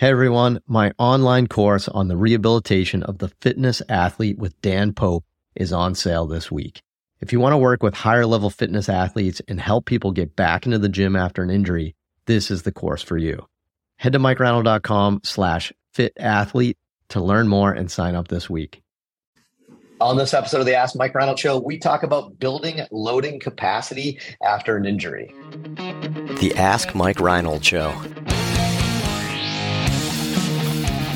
Hey everyone, my online course on the rehabilitation of the fitness athlete with Dan Pope is on sale this week. If you want to work with higher level fitness athletes and help people get back into the gym after an injury, this is the course for you. Head to mikereinold.com slash fit athlete to learn more and sign up this week. On this episode of the Ask Mike Reinold Show, we talk about building loading capacity after an injury. The Ask Mike Reinold Show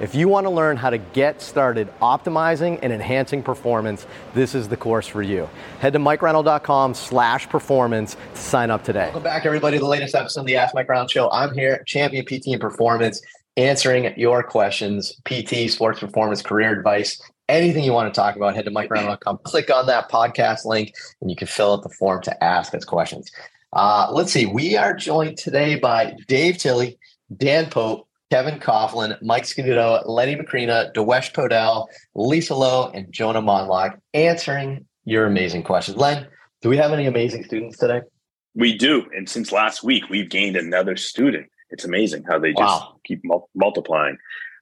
If you want to learn how to get started optimizing and enhancing performance, this is the course for you. Head to mikereinold.com slash performance to sign up today. Welcome back, everybody, to the latest episode of the Ask Mike Reinold Show. I'm here, champion PT and performance, answering your questions, PT, sports performance, career advice, anything you want to talk about. Head to mikereinold.com, click on that podcast link, and you can fill out the form to ask us questions. Uh, let's see. We are joined today by Dave Tilley, Dan Pope, Kevin Coughlin, Mike Scaduto, Lenny Macrina, Diwesh Poudel, Lisa Lowe, and Jonah Monlock answering your amazing questions. Len, do we have any amazing students today? We do. And since last week, we've gained another student. It's amazing how they just wow. keep mul- multiplying.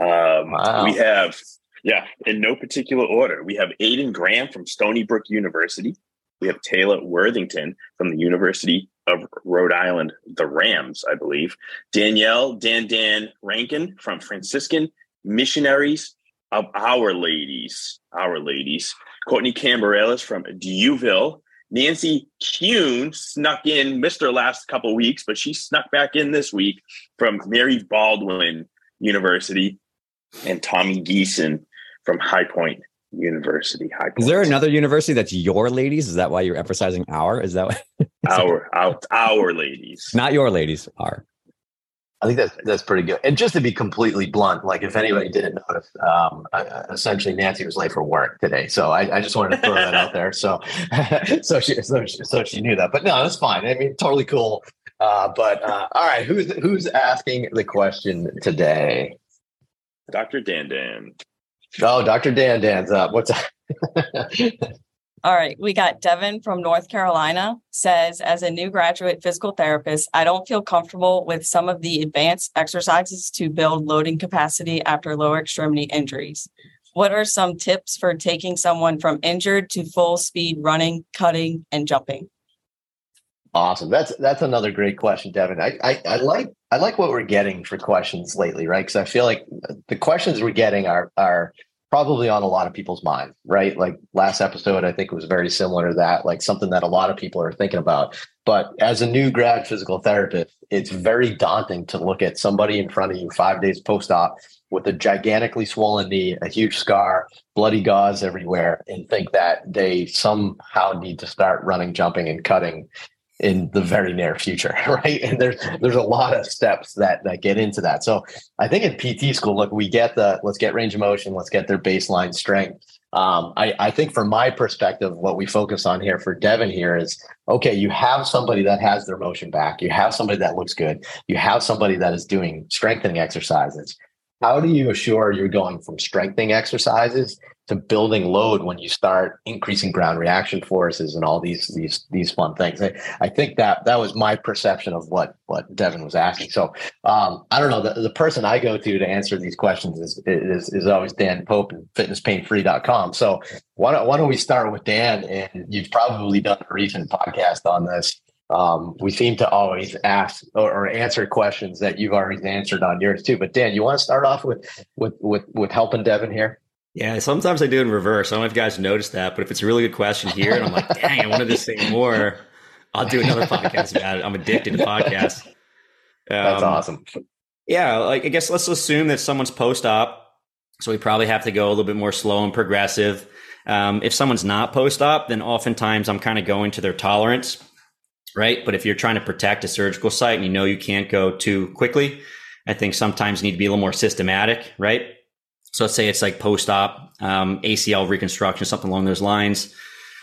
Um, wow. We have, yeah, in no particular order, we have Aiden Graham from Stony Brook University. We have Taylor Worthington from the University of Rhode Island, the Rams, I believe. Danielle Dan Dan Rankin from Franciscan Missionaries of Our Ladies. Our Ladies. Courtney Cambarelas from Duville. Nancy Kuhn snuck in, missed her last couple weeks, but she snuck back in this week from Mary Baldwin University. And Tommy Geeson from High Point University. High Is there another university that's your ladies? Is that why you're emphasizing our? Is that our, our our ladies? Not your ladies. are. I think that's that's pretty good. And just to be completely blunt, like if anybody didn't notice, um, essentially Nancy was late for work today, so I, I just wanted to throw that out there. So, so she so she, so she knew that. But no, that's fine. I mean, totally cool. Uh, but uh, all right, who's who's asking the question today? Dr. Dan Dan. Oh, Dr. Dan Dan's up. What's up? All right, we got Devin from North Carolina says, as a new graduate physical therapist, I don't feel comfortable with some of the advanced exercises to build loading capacity after lower extremity injuries. What are some tips for taking someone from injured to full speed running, cutting, and jumping? Awesome. That's that's another great question, Devin. I, I, I like I like what we're getting for questions lately, right? Because I feel like the questions we're getting are are probably on a lot of people's mind, right? Like last episode, I think it was very similar to that, like something that a lot of people are thinking about. But as a new grad physical therapist, it's very daunting to look at somebody in front of you five days post op with a gigantically swollen knee, a huge scar, bloody gauze everywhere, and think that they somehow need to start running, jumping, and cutting in the very near future, right? And there's there's a lot of steps that that get into that. So I think in PT school, look, we get the let's get range of motion, let's get their baseline strength. Um, I, I think from my perspective, what we focus on here for Devin here is okay, you have somebody that has their motion back, you have somebody that looks good, you have somebody that is doing strengthening exercises. How do you assure you're going from strengthening exercises to building load when you start increasing ground reaction forces and all these these these fun things. I, I think that that was my perception of what what Devin was asking. So um, I don't know. The, the person I go to to answer these questions is is, is always Dan Pope and fitnesspainfree.com. So why don't why don't we start with Dan? And you've probably done a recent podcast on this. Um, we seem to always ask or, or, answer questions that you've already answered on yours too. But Dan, you want to start off with with with with helping Devin here? Yeah, sometimes I do in reverse. I don't know if you guys noticed that, but if it's a really good question here and I'm like, dang, I wanted to say more, I'll do another podcast about it. I'm addicted to podcasts. Um, That's awesome. Yeah, like I guess let's assume that someone's post op. So we probably have to go a little bit more slow and progressive. Um, if someone's not post op, then oftentimes I'm kind of going to their tolerance, right? But if you're trying to protect a surgical site and you know you can't go too quickly, I think sometimes you need to be a little more systematic, right? So let's say it's like post op, um, ACL reconstruction, something along those lines.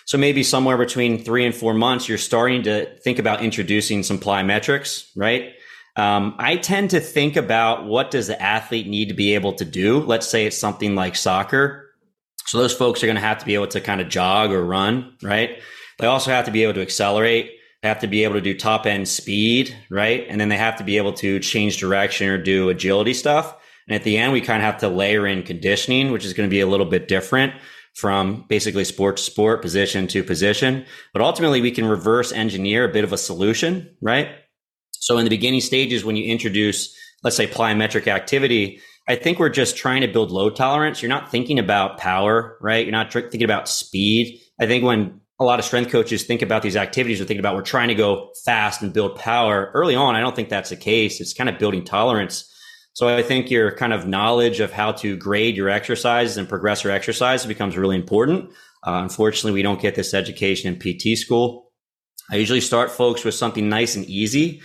So maybe somewhere between three and four months, you're starting to think about introducing some plyometrics, right? Um, I tend to think about what does the athlete need to be able to do. Let's say it's something like soccer. So those folks are going to have to be able to kind of jog or run, right? They also have to be able to accelerate. Have to be able to do top end speed, right? And then they have to be able to change direction or do agility stuff. And at the end, we kind of have to layer in conditioning, which is going to be a little bit different from basically sport to sport, position to position. But ultimately, we can reverse engineer a bit of a solution, right? So in the beginning stages, when you introduce, let's say plyometric activity, I think we're just trying to build load tolerance. You're not thinking about power, right? You're not thinking about speed. I think when a lot of strength coaches think about these activities, they're thinking about we're trying to go fast and build power early on. I don't think that's the case. It's kind of building tolerance. So I think your kind of knowledge of how to grade your exercises and progress your exercise becomes really important. Uh, unfortunately, we don't get this education in PT school. I usually start folks with something nice and easy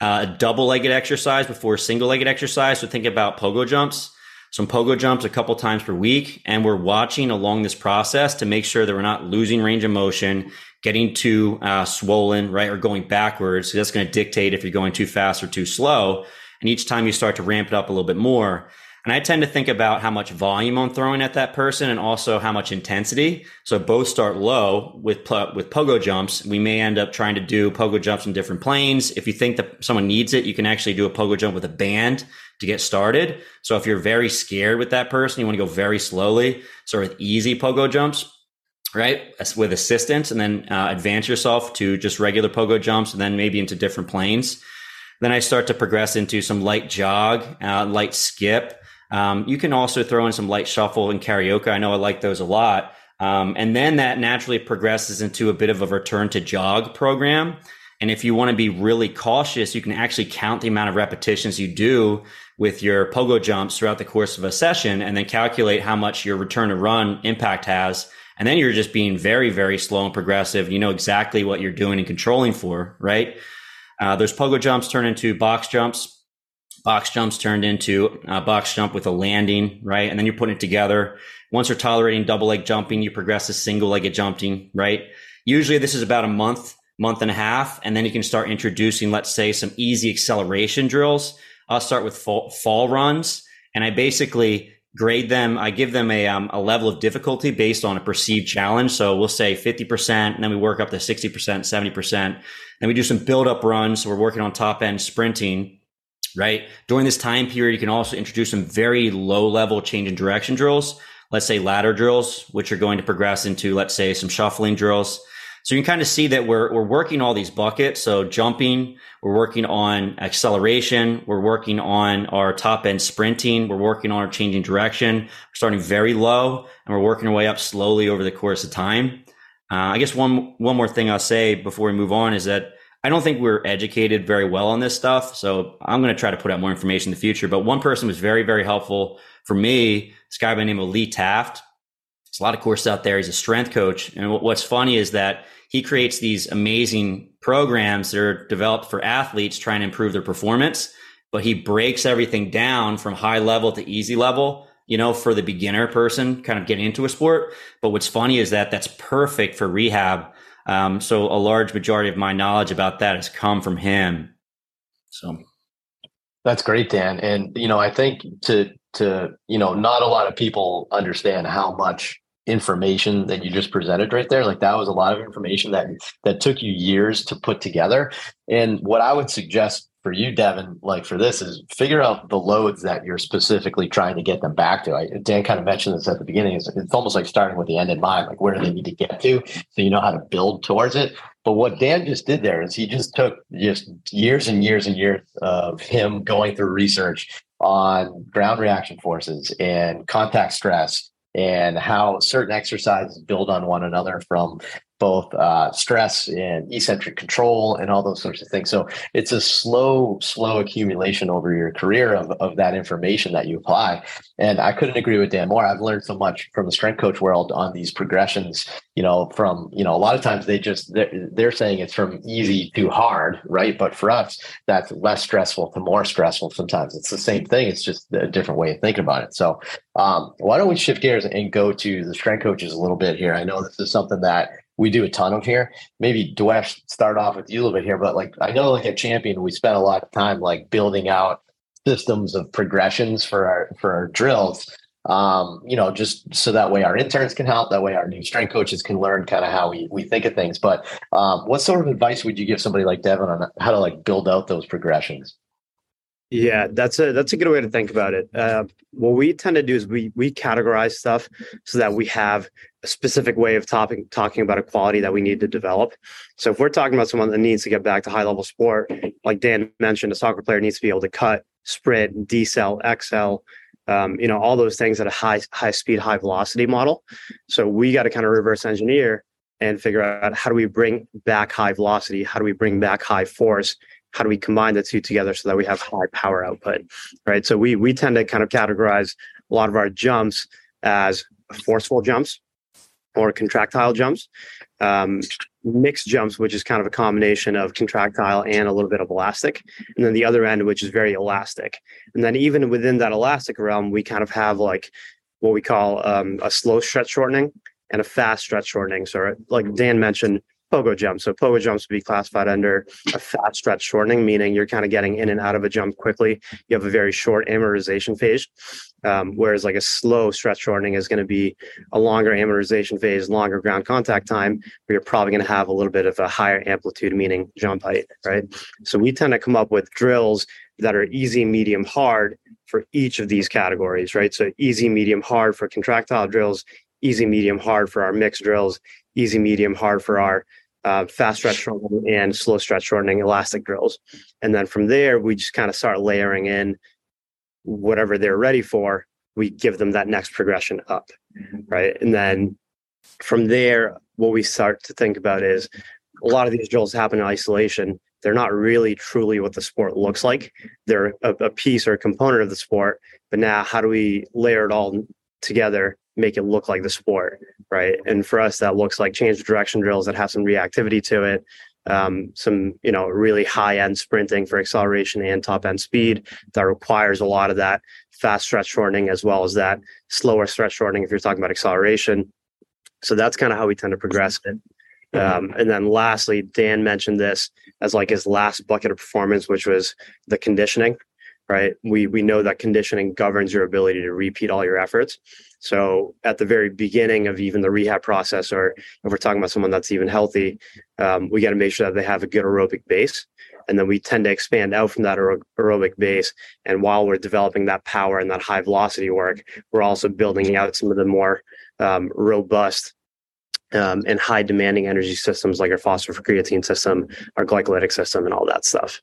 uh, a double legged exercise before a single legged exercise. So think about pogo jumps, some pogo jumps a couple times per week. And we're watching along this process to make sure that we're not losing range of motion, getting too uh, swollen, right? Or going backwards. So that's going to dictate if you're going too fast or too slow. And each time you start to ramp it up a little bit more, and I tend to think about how much volume I'm throwing at that person and also how much intensity. So both start low with, with pogo jumps. We may end up trying to do pogo jumps in different planes. If you think that someone needs it, you can actually do a pogo jump with a band to get started. So if you're very scared with that person, you want to go very slowly, start with easy pogo jumps, right? With assistance and then uh, advance yourself to just regular pogo jumps and then maybe into different planes. Then I start to progress into some light jog, uh, light skip, um, you can also throw in some light shuffle and karaoke. I know I like those a lot. Um, and then that naturally progresses into a bit of a return to jog program. And if you want to be really cautious, you can actually count the amount of repetitions you do with your pogo jumps throughout the course of a session and then calculate how much your return to run impact has. And then you're just being very, very slow and progressive. You know exactly what you're doing and controlling for, right? Uh, those pogo jumps turn into box jumps box jumps turned into a box jump with a landing, right? And then you're putting it together. Once you're tolerating double leg jumping, you progress to single legged jumping, right? Usually this is about a month, month and a half. And then you can start introducing, let's say, some easy acceleration drills. I'll start with fall, fall runs and I basically grade them. I give them a, um, a level of difficulty based on a perceived challenge. So we'll say 50% and then we work up to 60%, 70%. Then we do some build up runs. So we're working on top end sprinting right? During this time period, you can also introduce some very low level change in direction drills. Let's say ladder drills, which are going to progress into, let's say, some shuffling drills. So you can kind of see that we're, we're working all these buckets. So jumping, we're working on acceleration. We're working on our top end sprinting. We're working on our changing direction. We're starting very low and we're working our way up slowly over the course of time. Uh, I guess one, one more thing I'll say before we move on is that I don't think we're educated very well on this stuff. So I'm going to try to put out more information in the future. But one person was very, very helpful for me. This guy by the name of Lee Taft. There's a lot of courses out there. He's a strength coach. And what's funny is that he creates these amazing programs that are developed for athletes trying to improve their performance. But he breaks everything down from high level to easy level you know, for the beginner person kind of getting into a sport. But what's funny is that that's perfect for rehab um, so a large majority of my knowledge about that has come from him. So that's great, Dan. And you know, I think to to you know, not a lot of people understand how much information that you just presented right there like that was a lot of information that that took you years to put together and what i would suggest for you, Devin, like for this is figure out the loads that you're specifically trying to get them back to. I, Dan kind of mentioned this at the beginning. It's, it's almost like starting with the end in mind, like where do they need to get to so you know how to build towards it. But what Dan just did there is he just took just years and years and years of him going through research on ground reaction forces and contact stress and how certain exercises build on one another from both uh, stress and eccentric control and all those sorts of things. So it's a slow, slow accumulation over your career of, of that information that you apply. And I couldn't agree with Dan more. I've learned so much from the strength coach world on these progressions, you know, from, you know, a lot of times they just, they're, they're saying it's from easy to hard, right? But for us, that's less stressful to more stressful sometimes. It's the same thing. It's just a different way of thinking about it. So um, why don't we shift gears and go to the strength coaches a little bit here? I know this is something that we do a ton of here. Maybe Diwesh start off with you a little bit here, but like I know like at Champion, we spent a lot of time like building out systems of progressions for our for our drills. Um, you know, just so that way our interns can help, that way our new strength coaches can learn kind of how we we think of things. But um, what sort of advice would you give somebody like Devin on how to like build out those progressions? Yeah, that's a that's a good way to think about it. Uh, what we tend to do is we we categorize stuff so that we have a specific way of talking talking about a quality that we need to develop. So if we're talking about someone that needs to get back to high level sport, like Dan mentioned, a soccer player needs to be able to cut, sprint, decel, excel, um, you know, all those things at a high high speed, high velocity model. So we got to kind of reverse engineer and figure out how do we bring back high velocity, how do we bring back high force how do we combine the two together so that we have high power output right? So we we tend to kind of categorize a lot of our jumps as forceful jumps or contractile jumps. Um, mixed jumps which is kind of a combination of contractile and a little bit of elastic. And then the other end which is very elastic. And then even within that elastic realm we kind of have like what we call um, a slow stretch shortening and a fast stretch shortening. So like dan mentioned pogo jumps. So pogo jumps would be classified under a fast stretch shortening, meaning you're kind of getting in and out of a jump quickly. You have a very short amortization phase. Um, whereas like a slow stretch shortening is going to be a longer amortization phase, longer ground contact time, where you're probably going to have a little bit of a higher amplitude, meaning jump height, right? So we tend to come up with drills that are easy, medium, hard for each of these categories, right? So easy, medium, hard for contractile drills, easy, medium, hard for our mixed drills, easy, medium, hard for our uh, fast stretch shortening and slow stretch shortening elastic drills. And then from there, we just kind of start layering in whatever they're ready for. We give them that next progression up. Right. And then from there, what we start to think about is a lot of these drills happen in isolation. They're not really truly what the sport looks like. They're a, a piece or a component of the sport. But now, how do we layer it all together make it look like the sport, right? And for us, that looks like change direction drills that have some reactivity to it, um, some you know really high end sprinting for acceleration and top end speed that requires a lot of that fast stretch shortening as well as that slower stretch shortening if you're talking about acceleration. So that's kind of how we tend to progress it. Um, and then lastly, Dan mentioned this as like his last bucket of performance, which was the conditioning right? We we know that conditioning governs your ability to repeat all your efforts. So at the very beginning of even the rehab process, or if we're talking about someone that's even healthy, um, we got to make sure that they have a good aerobic base. And then we tend to expand out from that aerobic base. And while we're developing that power and that high velocity work, we're also building out some of the more um, robust um, and high demanding energy systems like our phosphocreatine system, our glycolytic system, and all that stuff.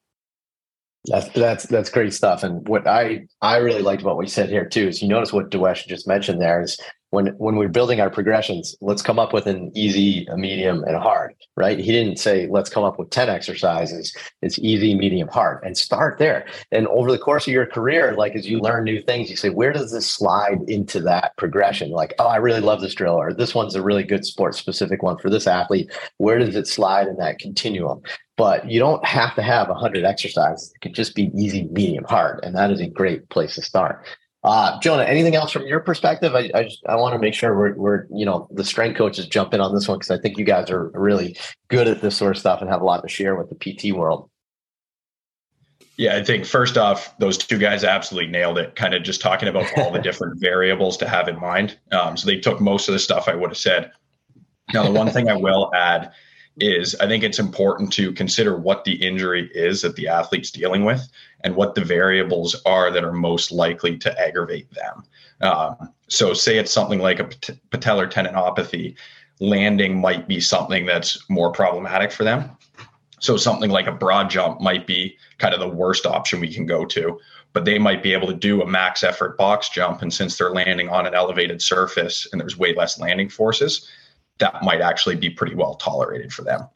That's that's that's great stuff. And what I I really liked about what you said here too is you notice what Diwesh just mentioned there is when when we're building our progressions, let's come up with an easy, a medium, and a hard. Right? He didn't say let's come up with ten exercises. It's easy, medium, hard, and start there. And over the course of your career, like as you learn new things, you say where does this slide into that progression? Like oh, I really love this drill, or this one's a really good sport specific one for this athlete. Where does it slide in that continuum? But you don't have to have 100 exercises. It could just be easy, medium, hard. And that is a great place to start. Uh, Jonah, anything else from your perspective? I, I, just, I want to make sure we're, we're, you know, the strength coaches jump in on this one because I think you guys are really good at this sort of stuff and have a lot to share with the PT world. Yeah, I think first off, those two guys absolutely nailed it. Kind of just talking about all the different variables to have in mind. Um, so they took most of the stuff I would have said. Now, the one thing I will add is I think it's important to consider what the injury is that the athlete's dealing with and what the variables are that are most likely to aggravate them. Um, so, say it's something like a patellar tendinopathy, landing might be something that's more problematic for them. So, something like a broad jump might be kind of the worst option we can go to, but they might be able to do a max effort box jump. And since they're landing on an elevated surface and there's way less landing forces, that might actually be pretty well tolerated for them.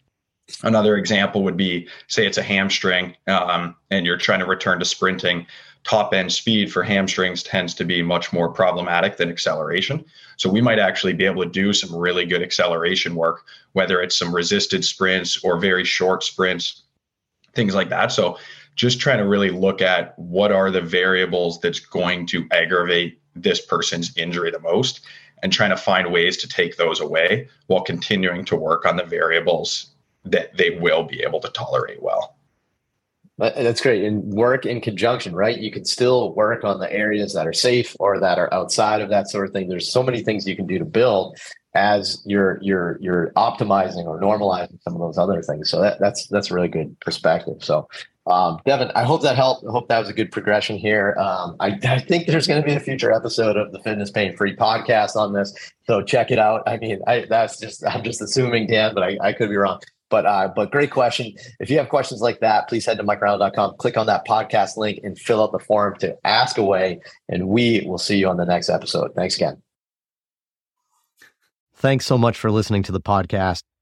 Another example would be say it's a hamstring um, and you're trying to return to sprinting. Top end speed for hamstrings tends to be much more problematic than acceleration. So we might actually be able to do some really good acceleration work, whether it's some resisted sprints or very short sprints, things like that. So just trying to really look at what are the variables that's going to aggravate this person's injury the most and trying to find ways to take those away while continuing to work on the variables that they will be able to tolerate well. Uh, that's great. And work in conjunction, right? You can still work on the areas that are safe or that are outside of that sort of thing. There's so many things you can do to build as you're you're you're optimizing or normalizing some of those other things. So that, that's that's a really good perspective. So um, Devin, I hope that helped. I hope that was a good progression here. Um, I, I, think there's going to be a future episode of the Fitness Pain Free podcast on this, so check it out. I mean, I, that's just I'm just assuming, Dan, but I, I could be wrong. But uh, but great question. If you have questions like that, please head to mikereinold.com, click on that podcast link, and fill out the form to ask away. And we will see you on the next episode. Thanks again. Thanks so much for listening to the podcast.